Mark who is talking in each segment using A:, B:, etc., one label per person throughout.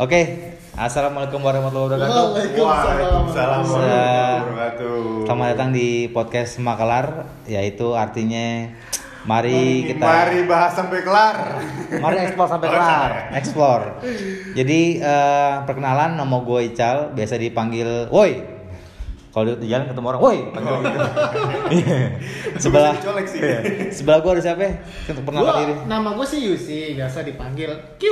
A: Oke, assalamualaikum warahmatullahi wabarakatuh.
B: Waalaikumsalam warahmatullahi wabarakatuh.
A: Selamat datang di podcast Makelar, yaitu artinya mari kita
B: Mari bahas sampai kelar.
A: mari explore sampai
B: Oh,
A: kelar, explore. Jadi eh, perkenalan nama gue Ical, biasa dipanggil Woi. Kalau di jalan ketemu orang, Woi, panggil gitu. Iya. sebelah
B: dicolek sih.
A: iya. Sebelah gue ada siapa? Untuk perkenalan
C: Gua,
A: diri.
C: nama gue sih Yusi, biasa dipanggil Q.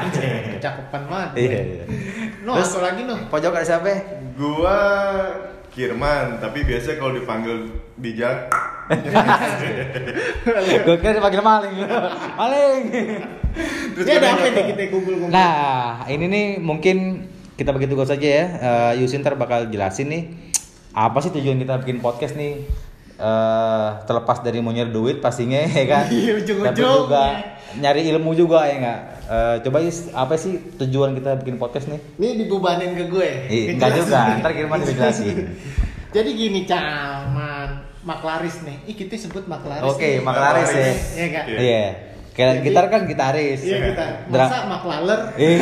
C: Cakepan banget. gue.
A: Iya, iya.
C: No,
A: Terus-
C: satu lagi no.
A: Pojok ada siapa?
B: Gua Kirman, tapi biasa kalau dipanggil bijak
A: gue kira dipanggil maling. maling.
B: terus
C: Dia ada
B: kadang-
C: apa nih kita kumpul-kumpul?
A: Nah, ini nih mungkin kita bagi tugas saja ya. Eh, Yusin ntar bakal jelasin nih apa sih tujuan kita bikin podcast nih. Eh, terlepas dari mau nyari duit pastinya ya kan.
C: Iya.
A: Tapi juga nyari ilmu juga ya nggak. Eh, coba Yus, apa sih tujuan kita bikin podcast nih?
C: Ini dibebanin ke gue.
A: Ih, enggak juga, ntar Kirman bisa jelasin.
C: Jadi gini, caman Maklaris nih. Ih, kita sebut Maklaris.
A: Oke,
C: nih.
A: Maklaris ya.
C: Iya enggak?
B: Iya.
A: Iya. Kayak
C: Jadi-
A: gitar kan gitaris.
C: Iya kita.
A: Dra-
C: Masa Maklaler?
A: Ih,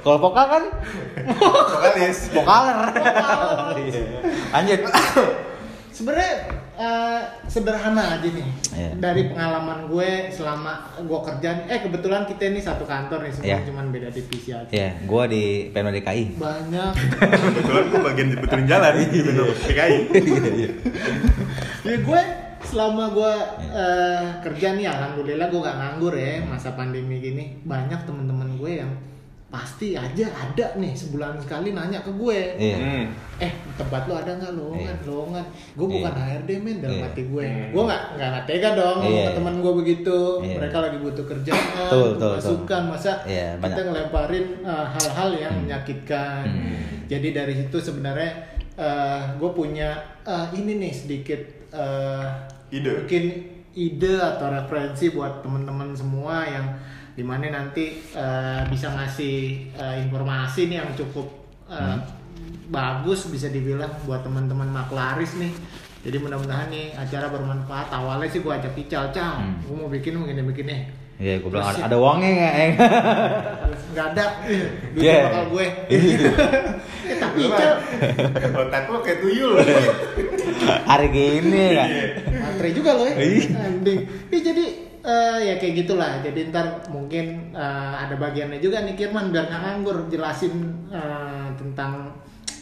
A: Kalau vokal kan
B: vokalis.
A: vokaler. Iya. Lanjut.
C: Sebenarnya eh, sederhana aja nih.
A: Iya.
C: Dari pengalaman gue selama gue kerja, eh kebetulan kita ini satu kantor nih, semua
A: Iya.
C: cuman beda divisi aja.
A: Ya, gua di Pemda DKI.
C: Banyak
B: Kebetulan gua bagian betulin jalan di PKI.
C: ya gue selama gue eh, kerja nih alhamdulillah gue gak nganggur ya masa pandemi gini banyak temen-temen gue yang pasti aja ada nih sebulan sekali nanya ke gue
A: Iya.
B: Hmm.
C: eh tempat lo ada nggak lowongan
A: Iya.
C: lowongan gue bukan
A: Iya.
C: HRD men dalam
A: Iya.
C: hati gue
B: Hmm.
C: gue nggak nggak tega dong
A: Iya.
C: ke teman gue begitu
A: Iya.
C: mereka lagi butuh kerjaan butuh masukan masa
A: Iya,
C: kita ngelemparin eh, hal-hal yang
A: Hmm.
C: menyakitkan
A: Hmm.
C: jadi dari situ sebenarnya gue punya eh, ini nih sedikit eh,
B: Ide.
C: mungkin ide atau referensi buat teman-teman semua yang di mana nanti eh, bisa ngasih eh, informasi nih yang cukup eh, bagus bisa dibilang buat teman-teman maklaris nih jadi mudah-mudahan nih acara bermanfaat awalnya sih gua ajak Ical Cal
A: Hmm.
C: gua mau bikin begini begini
A: Iya, gua bilang ada, ada uangnya nggak? eh?
C: nggak ada duitnya
A: Yeah.
C: bakal gue
A: Iya.
C: Eh, tapi Ical
B: Otak lo kayak tuyul.
A: Hari gini ya.
C: Matre juga loh ya.
A: Iya.
C: Ih, jadi eh, ya kayak gitulah. Jadi ntar mungkin eh, ada bagiannya juga nih Kirman biar nggak nganggur jelasin eh, tentang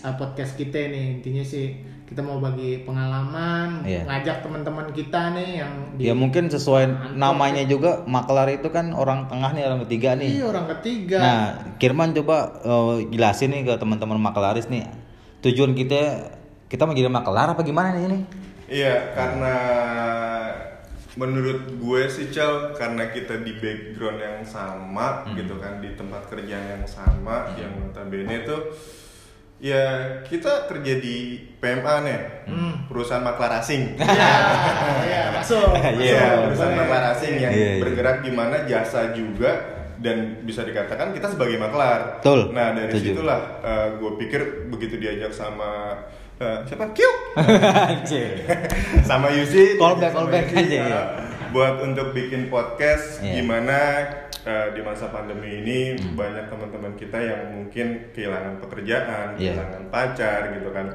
C: eh, podcast kita nih. Intinya sih kita mau bagi pengalaman,
A: Iya.
C: ngajak teman-teman kita nih yang di
A: Ya mungkin sesuai
C: Kantor.
A: namanya juga maklar itu kan orang tengah nih orang ketiga nih.
C: Iya, orang ketiga.
A: Nah, Kirman coba eh, jelasin nih ke teman-teman maklaris nih. Tujuan kita kita mau jadi maklar apa gimana nih ini?
B: Iya, karena menurut gue sih Cal, karena kita di background yang sama
A: Hmm.
B: gitu kan, di tempat kerjaan yang sama, yang notabene tuh ya kita kerja di PMA nih,
C: Hmm.
B: perusahaan maklar asing.
C: Iya, iya, masuk.
A: Iya,
B: perusahaan maklar asing yang
A: Iya, iya.
B: bergerak di mana jasa juga dan bisa dikatakan kita sebagai maklar.
A: Betul,
B: Nah dari
A: setuju.
B: situlah gue pikir begitu diajak sama eh, siapa Q sama Yusi
A: Callback,
B: sama
A: callback
B: Yusi,
A: aja,
B: uh,
A: ya.
B: buat untuk bikin podcast
A: Iya.
B: gimana uh, di masa pandemi ini
A: Hmm.
B: banyak teman-teman kita yang mungkin kehilangan pekerjaan
A: Iya.
B: kehilangan pacar gitu kan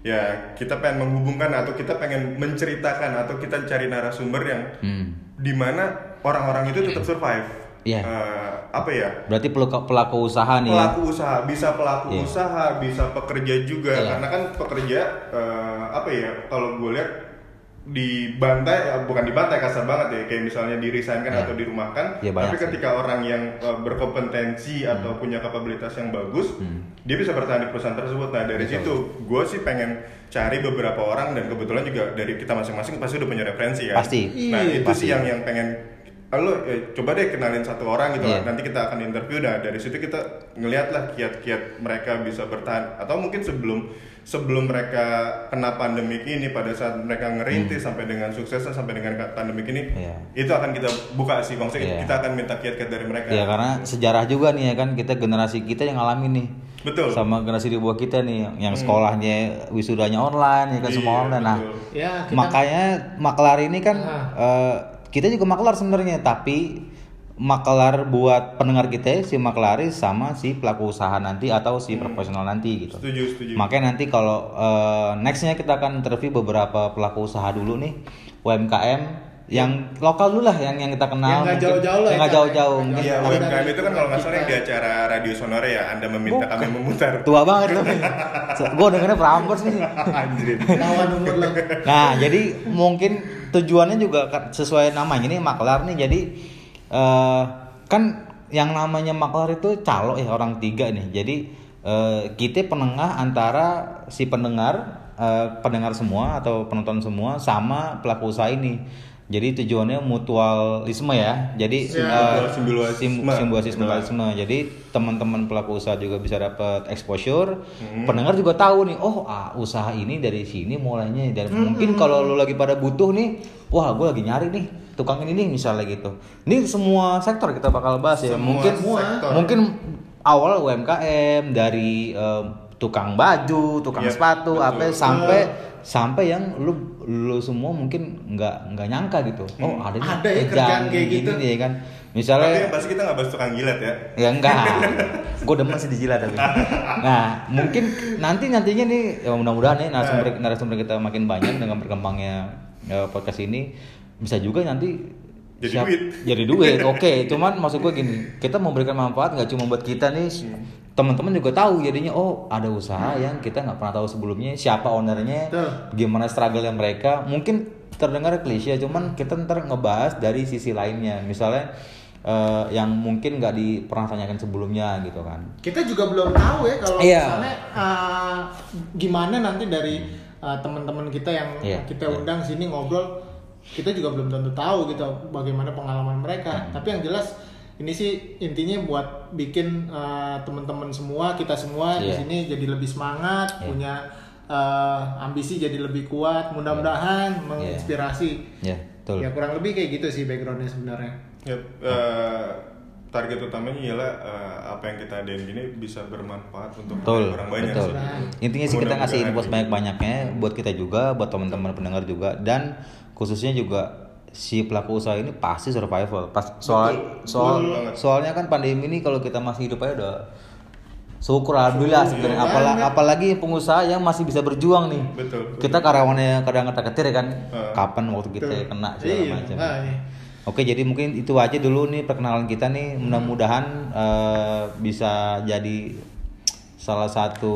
B: ya kita pengen menghubungkan atau kita pengen menceritakan atau kita cari narasumber yang
A: Hmm.
B: di mana orang-orang itu tetap survive
A: Iya.
B: Uh, apa ya
A: Berarti pelaku, pelaku usaha nih ya.
B: pelaku usaha bisa pelaku
A: Iya.
B: usaha bisa pekerja juga
A: Iya.
B: karena kan pekerja eh, apa ya kalau gue lihat dibantai eh, bukan dibantai kasar banget ya kayak misalnya dirisainkan
A: Iya.
B: atau dirumahkan
A: banyak
B: tapi
A: sih.
B: ketika orang yang eh, berkompetensi atau punya kapabilitas yang bagus
A: Hmm.
B: dia bisa bertahan di perusahaan tersebut nah dari
A: Betul.
B: situ gue sih pengen cari beberapa orang dan kebetulan juga dari kita masing-masing pasti udah punya referensi kan
A: Pasti.
B: nah
C: Iya,
B: itu
A: pasti.
B: sih yang yang pengen lo eh, coba deh kenalin satu orang gitu
A: Iya.
B: lah. nanti kita akan interview nah dari situ kita ngeliat lah kiat-kiat mereka bisa bertahan atau mungkin sebelum sebelum mereka kena pandemik ini pada saat mereka ngerintis sampai dengan suksesnya sampai dengan pandemik ini
A: Hmm. Iya.
B: itu akan kita buka sih maksudnya
A: Iya.
B: kita akan minta kiat-kiat dari mereka
A: Ya karena sejarah juga nih ya kan kita generasi kita yang ngalamin nih.
B: Betul.
A: Sama generasi di bawah kita nih yang- yang sekolahnya wisudanya online ya kan semua
B: Iya,
A: online. Nah.
C: Ya, kita
A: makanya maklar ini kan
C: Ah.
A: eh, kita juga maklar sebenarnya tapi makelar buat pendengar kita si makelaris sama si pelaku usaha nanti atau si profesional nanti gitu.
B: Setuju, setuju.
A: Makanya nanti kalau eh, nextnya kita akan interview beberapa pelaku usaha dulu nih UMKM yang lokal dulu lah yang yang kita kenal.
C: Yang nggak jauh-jauh lah
A: Yang
C: ya,
A: nggak
C: Kak.
A: jauh-jauh.
C: Yang
A: mungkin
B: Iya,
C: Jauh
B: UMKM itu kan kalau nggak salah yang di acara Radio Sonore ya, Anda meminta kami memutar.
A: tua banget loh. Gue dengernya Prambors nih.
B: Anjir.
C: Umur.
A: Nah, jadi mungkin tujuannya juga kan sesuai namanya nih maklar nih. Jadi eh, kan yang namanya maklar itu calo ya orang tiga nih. Jadi eh, kita penengah antara si pendengar eh, pendengar semua atau penonton semua sama pelaku usaha ini. Jadi tujuannya mutualisme ya. Jadi
C: Ya.
A: eh, sim-
B: simbiosis.
A: simbiosis mutualisme. Jadi teman-teman pelaku usaha juga bisa dapat exposure.
B: Hmm.
A: Pendengar juga tahu nih, oh ah, usaha ini dari sini mulainya dan
B: Hmm.
A: mungkin kalau lu lagi pada butuh nih, wah gue lagi nyari nih tukang ini nih misalnya gitu. Ini semua sektor kita bakal bahas ya.
B: Semua
A: mungkin
B: sektor.
A: mungkin awal UMKM dari eh, tukang baju, tukang
B: Iya,
A: sepatu,
B: betul.
A: apa sampai sampai yang lu lu semua mungkin nggak nggak nyangka gitu. Oh, ada nih
C: Ada ya kerjaan kayak gitu.
A: gini ya kan.
B: Tapi
A: Misalnya
B: yang pasti kita nggak bahas tukang jilat ya.
A: Ya enggak. gue demen sih dijilat tapi. Nah, mungkin nanti nantinya nih ya mudah-mudahan nih narasumber narasumber kita makin banyak dengan berkembangnya ya, podcast ini bisa juga nanti
B: Jadi
A: siap-
B: duit.
A: Jadi duit. Oke, cuman maksud gue gini, kita memberikan manfaat nggak cuma buat kita nih teman-teman juga tahu jadinya oh ada usaha yang kita nggak pernah tahu sebelumnya siapa ownernya
C: Betul.
A: gimana struggle yang mereka mungkin terdengar klise cuman kita ntar ngebahas dari sisi lainnya misalnya eh, yang mungkin nggak di pernah tanyakan sebelumnya gitu kan
C: Kita juga belum tahu ya kalau
A: Iya.
C: misalnya uh, gimana nanti dari uh, teman-teman kita yang
A: Iya,
C: kita
A: iya.
C: undang sini ngobrol, kita juga belum tentu tahu gitu bagaimana pengalaman mereka.
A: Hmm.
C: Tapi yang jelas ini sih intinya buat bikin uh, teman-teman semua kita semua di
A: Iya.
C: sini jadi lebih semangat,
A: Iya.
C: punya uh, ambisi jadi lebih kuat. Mudah-mudahan menginspirasi.
A: ya betul
C: Ya kurang lebih kayak gitu sih backgroundnya sebenarnya.
B: Yap, eh, target utamanya ialah eh, apa yang kita adain gini bisa bermanfaat untuk
A: betul
B: orang banyak
A: betul
B: sih.
A: intinya sih kita ngasih info sebanyak banyaknya buat kita juga buat teman-teman pendengar juga dan khususnya juga si pelaku usaha ini pasti survival pas soal
B: Betul,
A: soal soalnya kan pandemi ini kalau kita masih hidup aja udah syukur alhamdulillah sebenarnya apalagi
C: Banget.
A: apalagi pengusaha yang masih bisa berjuang nih
B: Betul, betul.
A: kita karyawannya kadang kata ketir kan
B: Heeh.
A: kapan waktu kita
C: Betul.
A: kena segala
C: Iya,
A: macam
C: makanya.
A: Oke, jadi mungkin itu aja dulu nih perkenalan kita nih. Mudah-mudahan eh, bisa jadi salah satu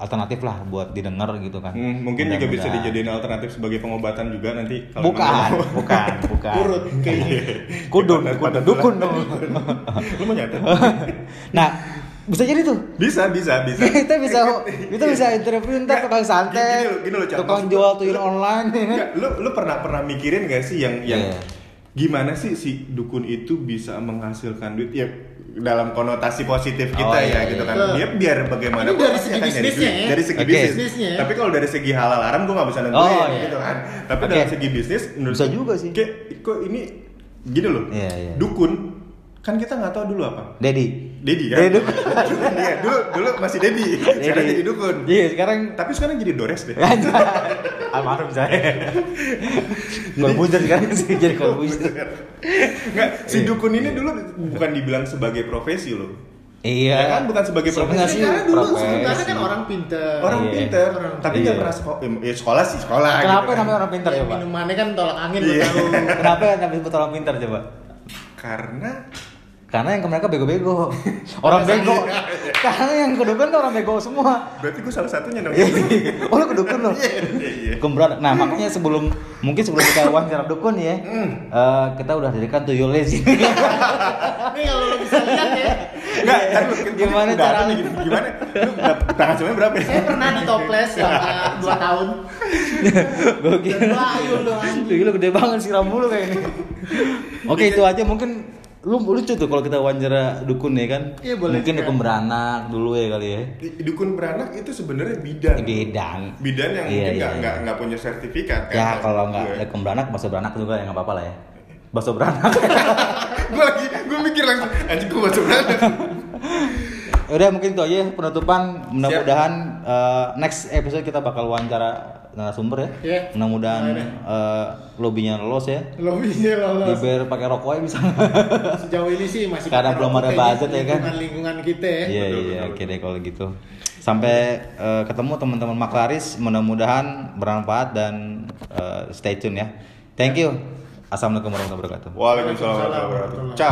A: alternatif lah buat didengar gitu kan.
B: Hmm, mungkin juga bisa dijadiin alternatif sebagai pengobatan juga nanti kalau
A: Bukan, bukan, bukan.
C: Urut kayaknya.
A: Kudun, kudun, dukun dong.
B: Lu mau nyatet?
A: nah, bisa jadi tuh.
B: bisa, bisa, bisa.
A: kita bisa kita bisa interview ntar tukang santet,
B: Gini gini loh, Cak.
A: tukang jual tuyul online.
B: Enggak, lu lu pernah pernah mikirin gak sih yang yang
A: Iya.
B: gimana sih si dukun itu bisa menghasilkan duit ya dalam konotasi positif kita
A: Oh,
B: ya
A: iya,
B: gitu
A: iya.
B: kan dia biar bagaimana
C: Ini
B: pun
C: dari segi
B: nyari
C: bisnisnya
B: duit.
C: ya.
B: dari segi bisnis
C: Bisnisnya ya.
B: tapi kalau dari segi halal haram gue nggak bisa nentuin
A: Oh, iya.
B: gitu kan tapi
A: Oke.
B: dari segi bisnis menurut
A: Bisa juga sih.
B: kayak kok ini gini loh
A: Iya, iya.
B: dukun kan kita nggak tahu dulu apa
A: Dedi.
B: Dedi kan
A: Dedi dukun.
B: Iya. dulu dulu masih Dedi sekarang jadi dukun
A: Iya, sekarang
B: tapi sekarang jadi Dores deh
A: Almarhum saya. Kolbuzer sekarang sih jadi kolbuzer.
B: Nggak, si dukun ini dulu bukan dibilang sebagai profesi loh.
A: Iya.
B: Ya kan, bukan sebagai profesi.
C: Karena dulu
A: profesi.
C: sebenarnya kan orang pinter.
B: Orang
A: Iya.
B: pinter,
C: Orang
B: tapi
A: Iya.
B: nggak pernah sekolah. Ya, sekolah sih sekolah.
A: Kenapa
B: gitu kan.
A: namanya orang pintar
C: Ya,
A: coba?
C: minumannya kan tolak angin
B: Iya.
C: tahu.
A: Kenapa namanya orang pintar coba?
B: Karena
A: Karena yang ke mereka bego-bego. Orang bego. Karena yang kedukun tuh orang bego semua.
B: berarti gue salah satunya dong.
A: oh lu kedukun loh.
B: Iya, iya.
A: Kemberan. Nah makanya sebelum mungkin sebelum kita wawancara dukun ya,
B: Hmm.
A: eh, kita udah dirikan tuyulnya sini.
C: Ini kalau lu bisa lihat ya.
B: Enggak, kan
A: Gimana caranya?
B: nih, Gimana? Lu tangan semuanya berapa ya?
C: Saya pernah di toples selama 2 tahun.
A: Gue kira. Tuyul lu gede banget sih rambut lu kayak ini. Oke itu aja mungkin lu lucu tuh kalau kita wawancara dukun ya kan.
C: Iya, boleh
A: Mungkin
C: juga.
A: dukun beranak dulu ya kali ya.
B: Dukun beranak itu sebenarnya bidan.
A: Bidang.
B: Bidan yang
A: Iya,
B: mungkin
A: iya,
B: nggak
A: iya.
B: nggak punya sertifikat kan.
A: Ya kalau nggak
B: Gue.
A: dukun beranak, bakso beranak juga ya nggak apa-apa lah ya. Bakso beranak.
B: gue lagi gue mikir langsung anjing gue masuk beranak.
A: Udah mungkin itu aja ya penutupan. Mudah-mudahan eh, next episode kita bakal wawancara narasumber ya.
C: Iya.
A: Mudah-mudahan
C: Boleh deh.
A: eh, lobbynya lolos ya.
C: Lobbynya lolos.
A: Dibayar pakai rokoknya bisa.
C: Sejauh ini sih masih
A: Karena belum ada
C: rokok
A: budget ya kan?
C: Lingkungan lingkungan kita ya.
A: Iya iya
B: betul,
A: oke deh kalau gitu. Sampai eh, ketemu teman-teman Maklaris, mudah-mudahan bermanfaat dan eh, stay tune ya. Thank you. Assalamualaikum warahmatullahi wabarakatuh.
B: Waalaikumsalam warahmatullahi wabarakatuh. Ciao.